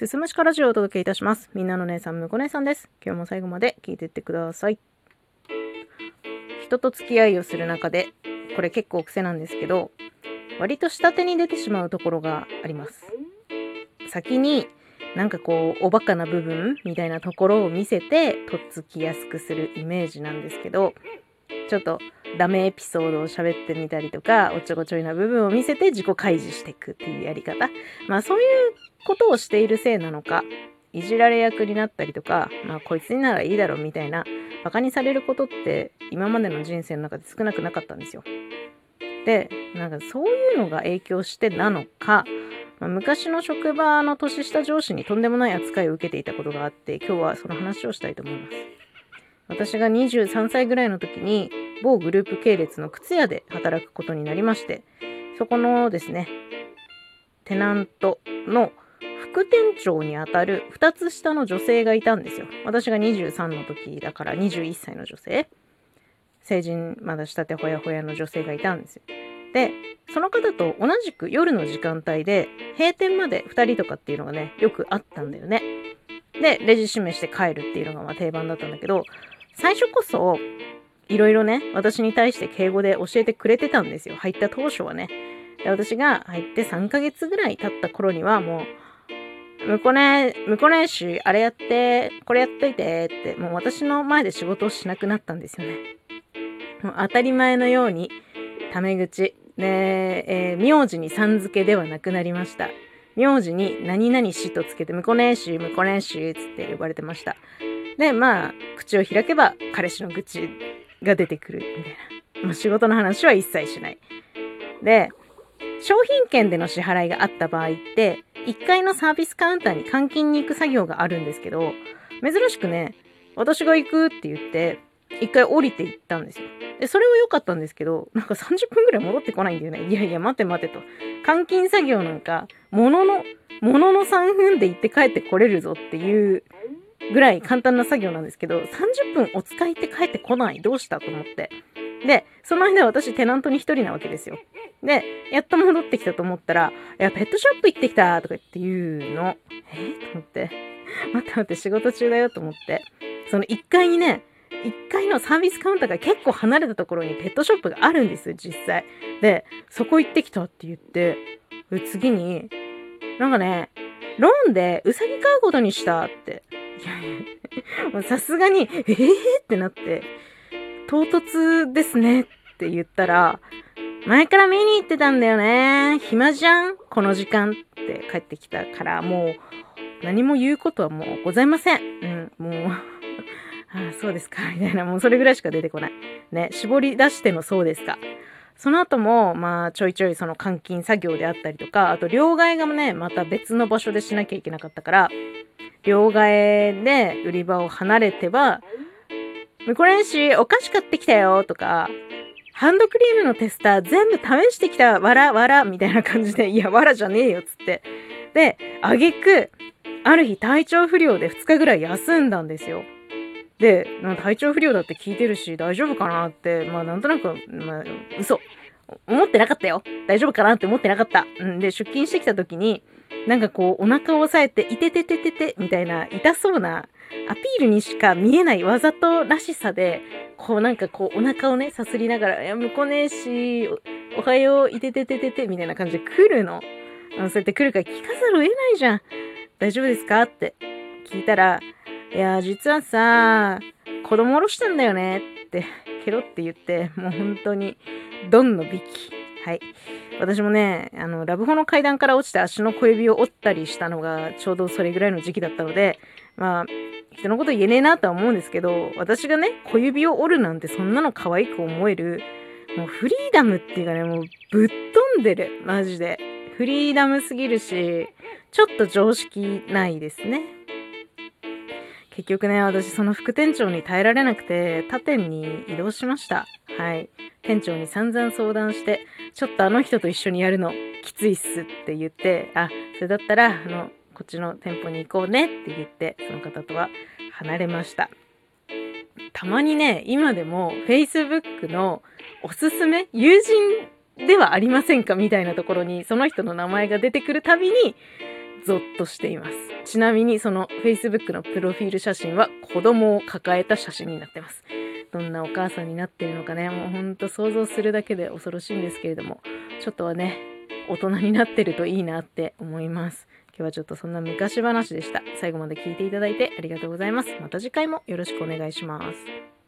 すすむしかラジオをお届けいたします。みんなの姉さん、むこ姉さんです。今日も最後まで聞いていってください。人と付き合いをする中で、これ結構癖なんですけど、割と下手に出てしまうところがあります。先に、なんかこう、おバカな部分みたいなところを見せて、とっつきやすくするイメージなんですけど、ちょっとダメエピソードを喋ってみたりとか、おっちょこちょいな部分を見せて自己開示していくっていうやり方。まあそういうことをしているせいなのか、いじられ役になったりとか、まあこいつにならいいだろうみたいな、バカにされることって今までの人生の中で少なくなかったんですよ。で、なんかそういうのが影響してなのか、まあ昔の職場の年下上司にとんでもない扱いを受けていたことがあって、今日はその話をしたいと思います。私が23歳ぐらいの時に某グループ系列の靴屋で働くことになりまして、そこのですね、テナントの副店長にあたる2つ下の女性がいたんですよ。私が23の時だから21歳の女性。成人まだしたてほやほやの女性がいたんですよ。で、その方と同じく夜の時間帯で閉店まで2人とかっていうのがね、よくあったんだよね。で、レジ閉めして帰るっていうのがまあ定番だったんだけど、最初こそいろいろね、私に対して敬語で教えてくれてたんですよ。入った当初はね。で私が入って3ヶ月ぐらい経った頃にはもう、向こうね、向こうねし、あれやって、これやっといてって、もう私の前で仕事をしなくなったんですよね。もう当たり前のように、タメ口。で、えー名字にさん付けではなくなりました。名字に何々しとつけて、向こうねし、向こうねし、つって呼ばれてました。で、まあ、口を開けば彼氏の愚痴が出てくるみたいな。もう仕事の話は一切しない。で、商品券での支払いがあった場合って、1階のサービスカウンターに換金に行く作業があるんですけど、珍しくね、私が行くって言って、1回降りて行ったんですよ。で、それは良かったんですけど、なんか30分ぐらい戻ってこないんだよね。いやいや、待て待てと。換金作業なんか、ものの、ものの3分で行って帰ってこれるぞっていうぐらい簡単な作業なんですけど、30分お使いって帰ってこない。どうしたと思って。で、その間私テナントに一人なわけですよ。で、やっと戻ってきたと思ったら、いや、ペットショップ行ってきたとか言って言うの。え？と思って。待って待って、仕事中だよと思って。その1階にね、1階のサービスカウンターが結構離れたところにペットショップがあるんですよ、実際。で、そこ行ってきたって言って、次に、なんかね、ローンでウサギ飼うことにしたって。いやいや、さすがに、えーってなって、唐突ですねって言ったら、前から見に行ってたんだよね。暇じゃんこの時間って帰ってきたから、もう何も言うことはもうございません。うん、もう、ああ、そうですか、みたいな、もうそれぐらいしか出てこない。ね、絞り出してのそうですか。その後も、まあ、ちょいちょいその換金作業であったりとか、あと両替がね、また別の場所でしなきゃいけなかったから、両替で売り場を離れては、これんし、お菓子買ってきたよとか、ハンドクリームのテスター全部試してきたわらわらみたいな感じで、いや、わらじゃねえよっつって。で、あげく、ある日体調不良で2日ぐらい休んだんですよ。で、体調不良だって聞いてるし、大丈夫かなって、まあなんとなく、まあ、嘘。思ってなかったよ。大丈夫かなって思ってなかった。うんで、出勤してきた時に、なんかこう、お腹を押さえて、いててててて、みたいな、痛そうな、アピールにしか見えないわざとらしさで、こうなんかこう、お腹をね、さすりながら、いや、向こうねえし、おはよう、いててててて、みたいな感じで来るの。あのそうやって来るから聞かざるを得ないじゃん。大丈夫ですかって聞いたら、いや、実はさ、子供おろしたんだよねって、ケロって言って、もう本当に、ドンのビキ。はい。私もね、あの、ラブホの階段から落ちて足の小指を折ったりしたのがちょうどそれぐらいの時期だったので、まあ、人のこと言えねえなとは思うんですけど、私がね、小指を折るなんてそんなの可愛く思える、もうフリーダムっていうかね、もうぶっ飛んでる。マジで。フリーダムすぎるし、ちょっと常識ないですね。結局ね、私その副店長に耐えられなくて、他店に移動しました。はい。店長に散々相談して、ちょっとあの人と一緒にやるのきついっすって言って、あ、それだったら、あの、こっちの店舗に行こうねって言って、その方とは離れました。たまにね、今でも Facebook のおすすめ、友人ではありませんか？みたいなところに、その人の名前が出てくるたびに、ゾッとしています。ちなみにその Facebook のプロフィール写真は子供を抱えた写真になってます。どんなお母さんになってるのかね、もうほんと想像するだけで恐ろしいんですけれども、ちょっとはね、大人になってるといいなって思います。今日はちょっとそんな昔話でした。最後まで聞いていただいてありがとうございます。また次回もよろしくお願いします。